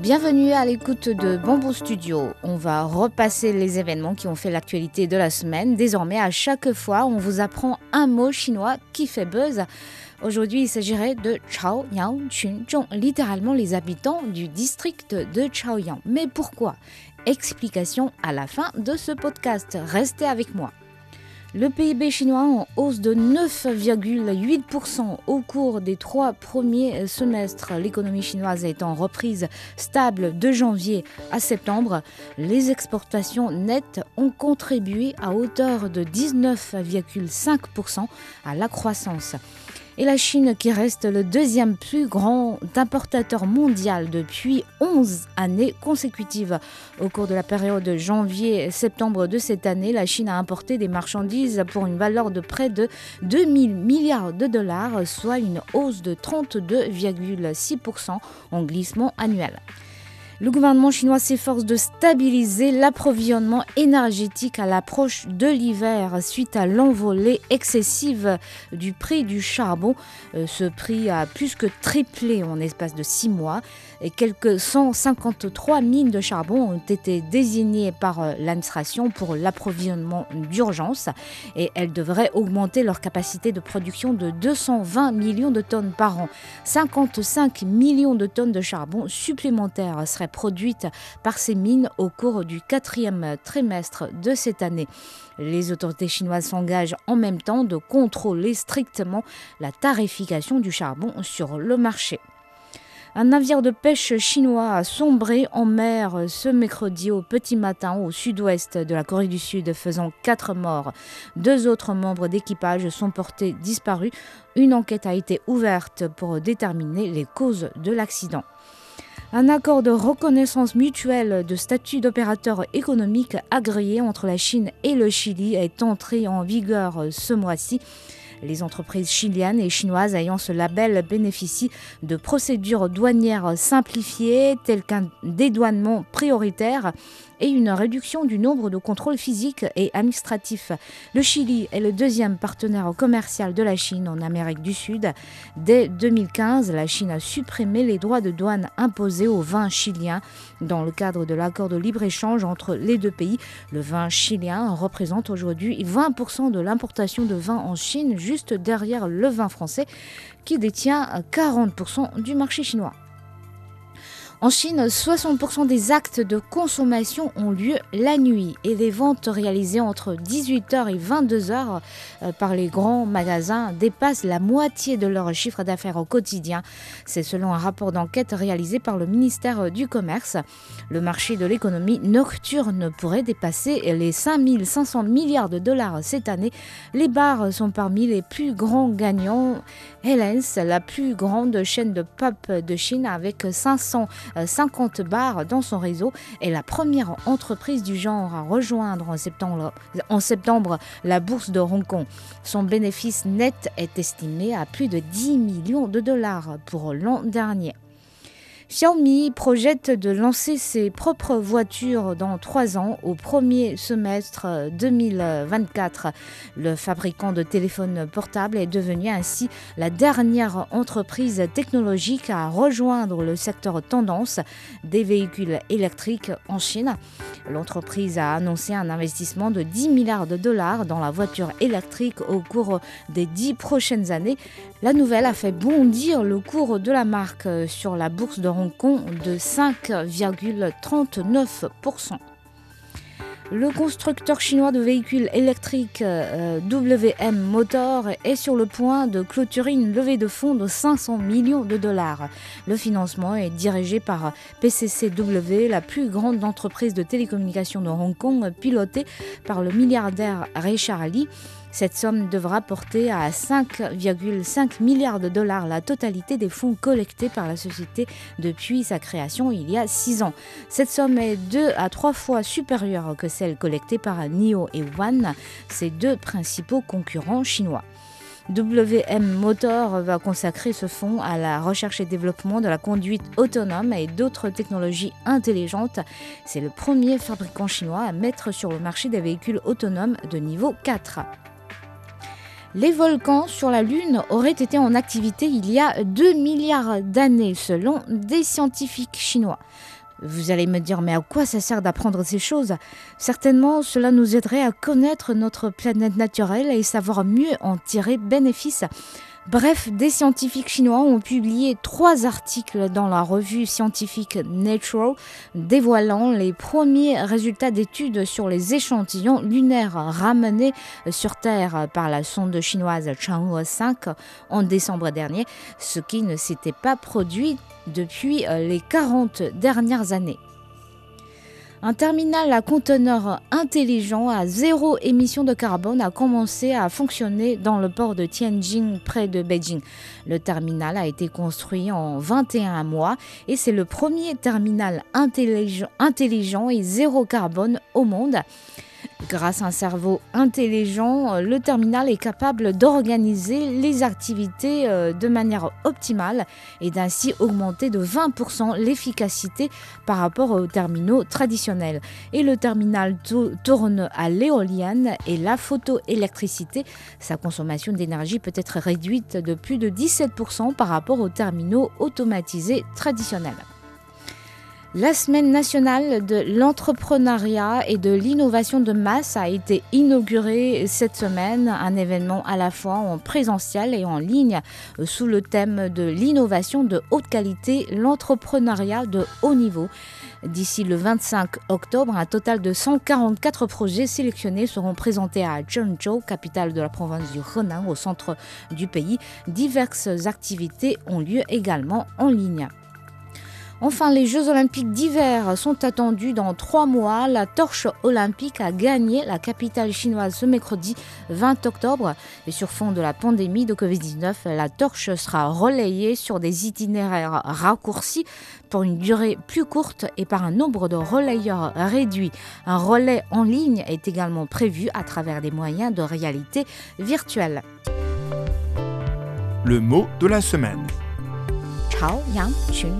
Bienvenue à l'écoute de Bamboo Studio. On va repasser les événements qui ont fait l'actualité de la semaine. Désormais, à chaque fois, on vous apprend un mot chinois qui fait buzz. Aujourd'hui, il s'agirait de Chaoyang Chunzhong, littéralement les habitants du district de Chaoyang. Mais pourquoi? Explication à la fin de ce podcast. Restez avec moi. Le PIB chinois en hausse de 9,8% au cours des trois premiers semestres. L'économie chinoise étant reprise stable de janvier à septembre, les exportations nettes ont contribué à hauteur de 19,5% à la croissance et la Chine qui reste le deuxième plus grand importateur mondial depuis 11 années consécutives. Au cours de la période janvier-septembre de cette année, la Chine a importé des marchandises pour une valeur de près de 2000 milliards de dollars, soit une hausse de 32,6% en glissement annuel. Le gouvernement chinois s'efforce de stabiliser l'approvisionnement énergétique à l'approche de l'hiver suite à l'envolée excessive du prix du charbon. Euh, ce prix a plus que triplé en espace de six mois quelques 153 mines de charbon ont été désignées par euh, l'administration pour l'approvisionnement d'urgence et elles devraient augmenter leur capacité de production de 220 millions de tonnes par an. 55 millions de tonnes de charbon supplémentaires seraient produites par ces mines au cours du quatrième trimestre de cette année. Les autorités chinoises s'engagent en même temps de contrôler strictement la tarification du charbon sur le marché. Un navire de pêche chinois a sombré en mer ce mercredi au petit matin au sud-ouest de la Corée du Sud, faisant quatre morts. Deux autres membres d'équipage sont portés disparus. Une enquête a été ouverte pour déterminer les causes de l'accident. Un accord de reconnaissance mutuelle de statut d'opérateur économique agréé entre la Chine et le Chili est entré en vigueur ce mois-ci. Les entreprises chiliennes et chinoises ayant ce label bénéficient de procédures douanières simplifiées telles qu'un dédouanement prioritaire et une réduction du nombre de contrôles physiques et administratifs. Le Chili est le deuxième partenaire commercial de la Chine en Amérique du Sud. Dès 2015, la Chine a supprimé les droits de douane imposés aux vins chiliens dans le cadre de l'accord de libre-échange entre les deux pays. Le vin chilien représente aujourd'hui 20% de l'importation de vin en Chine, juste derrière le vin français qui détient 40% du marché chinois. En Chine, 60% des actes de consommation ont lieu la nuit et les ventes réalisées entre 18h et 22h euh, par les grands magasins dépassent la moitié de leur chiffre d'affaires au quotidien. C'est selon un rapport d'enquête réalisé par le ministère du Commerce. Le marché de l'économie nocturne pourrait dépasser les 5500 milliards de dollars cette année. Les bars sont parmi les plus grands gagnants. Helens, la plus grande chaîne de pub de Chine avec 500 50 bars dans son réseau, est la première entreprise du genre à rejoindre en septembre, en septembre la bourse de Hong Kong. Son bénéfice net est estimé à plus de 10 millions de dollars pour l'an dernier. Xiaomi projette de lancer ses propres voitures dans trois ans, au premier semestre 2024. Le fabricant de téléphones portables est devenu ainsi la dernière entreprise technologique à rejoindre le secteur tendance des véhicules électriques en Chine. L'entreprise a annoncé un investissement de 10 milliards de dollars dans la voiture électrique au cours des dix prochaines années. La nouvelle a fait bondir le cours de la marque sur la bourse de Hong De 5,39%. Le constructeur chinois de véhicules électriques euh, WM Motor est sur le point de clôturer une levée de fonds de 500 millions de dollars. Le financement est dirigé par PCCW, la plus grande entreprise de télécommunications de Hong Kong, pilotée par le milliardaire Richard Lee. Cette somme devra porter à 5,5 milliards de dollars la totalité des fonds collectés par la société depuis sa création il y a 6 ans. Cette somme est deux à trois fois supérieure que celle celles collectées par NIO et One, ses deux principaux concurrents chinois. WM Motor va consacrer ce fonds à la recherche et développement de la conduite autonome et d'autres technologies intelligentes. C'est le premier fabricant chinois à mettre sur le marché des véhicules autonomes de niveau 4. Les volcans sur la Lune auraient été en activité il y a 2 milliards d'années selon des scientifiques chinois. Vous allez me dire, mais à quoi ça sert d'apprendre ces choses? Certainement, cela nous aiderait à connaître notre planète naturelle et savoir mieux en tirer bénéfice. Bref, des scientifiques chinois ont publié trois articles dans la revue scientifique Nature dévoilant les premiers résultats d'études sur les échantillons lunaires ramenés sur Terre par la sonde chinoise Chang'e 5 en décembre dernier, ce qui ne s'était pas produit depuis les 40 dernières années. Un terminal à conteneurs intelligent à zéro émission de carbone a commencé à fonctionner dans le port de Tianjin près de Beijing. Le terminal a été construit en 21 mois et c'est le premier terminal intelligent, intelligent et zéro carbone au monde. Grâce à un cerveau intelligent, le terminal est capable d'organiser les activités euh, de manière optimale et d'ainsi augmenter de 20% l'efficacité par rapport aux terminaux traditionnels. Et le terminal tourne à l'éolienne et la photoélectricité. Sa consommation d'énergie peut être réduite de plus de 17% par rapport aux terminaux automatisés traditionnels. La semaine nationale de l'entrepreneuriat et de l'innovation de masse a été inaugurée cette semaine, un événement à la fois en présentiel et en ligne sous le thème de l'innovation de haute qualité, l'entrepreneuriat de haut niveau. D'ici le 25 octobre, un total de 144 projets sélectionnés seront présentés à Zhengzhou, capitale de la province du Henan, au centre du pays. Diverses activités ont lieu également en ligne. Enfin, les Jeux olympiques d'hiver sont attendus dans trois mois. La torche olympique a gagné la capitale chinoise ce mercredi 20 octobre. Et sur fond de la pandémie de Covid-19, la torche sera relayée sur des itinéraires raccourcis pour une durée plus courte et par un nombre de relayeurs réduit. Un relais en ligne est également prévu à travers des moyens de réalité virtuelle. Le mot de la semaine. Chao Yang Chun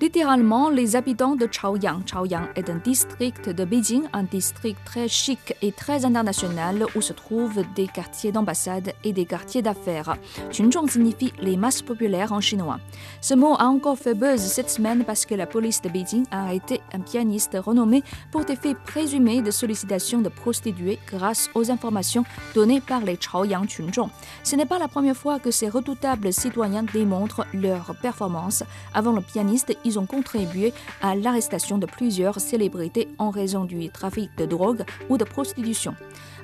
Littéralement, les habitants de Chaoyang. Chaoyang est un district de Beijing, un district très chic et très international où se trouvent des quartiers d'ambassade et des quartiers d'affaires. Chunzhong signifie les masses populaires en chinois. Ce mot a encore fait buzz cette semaine parce que la police de Beijing a arrêté un pianiste renommé pour des faits présumés de sollicitation de prostituées grâce aux informations données par les Chaoyang Chunzhong. Ce n'est pas la première fois que ces redoutables citoyens démontrent leur performance. Avant le pianiste, ils ont contribué à l'arrestation de plusieurs célébrités en raison du trafic de drogue ou de prostitution.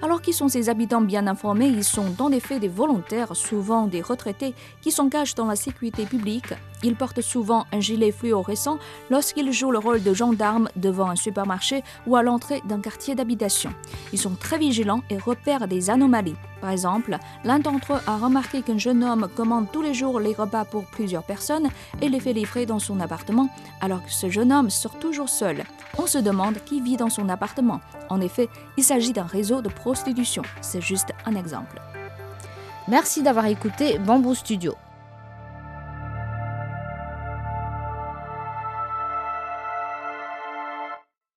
Alors qui sont ces habitants bien informés Ils sont les faits des volontaires, souvent des retraités, qui s'engagent dans la sécurité publique. Ils portent souvent un gilet fluorescent lorsqu'ils jouent le rôle de gendarme devant un supermarché ou à l'entrée d'un quartier d'habitation. Ils sont très vigilants et repèrent des anomalies. Par exemple, l'un d'entre eux a remarqué qu'un jeune homme commande tous les jours les repas pour plusieurs personnes et les fait livrer dans son appartement, alors que ce jeune homme sort toujours seul. On se demande qui vit dans son appartement. En effet, il s'agit d'un réseau de prostitution. C'est juste un exemple. Merci d'avoir écouté Bamboo Studio.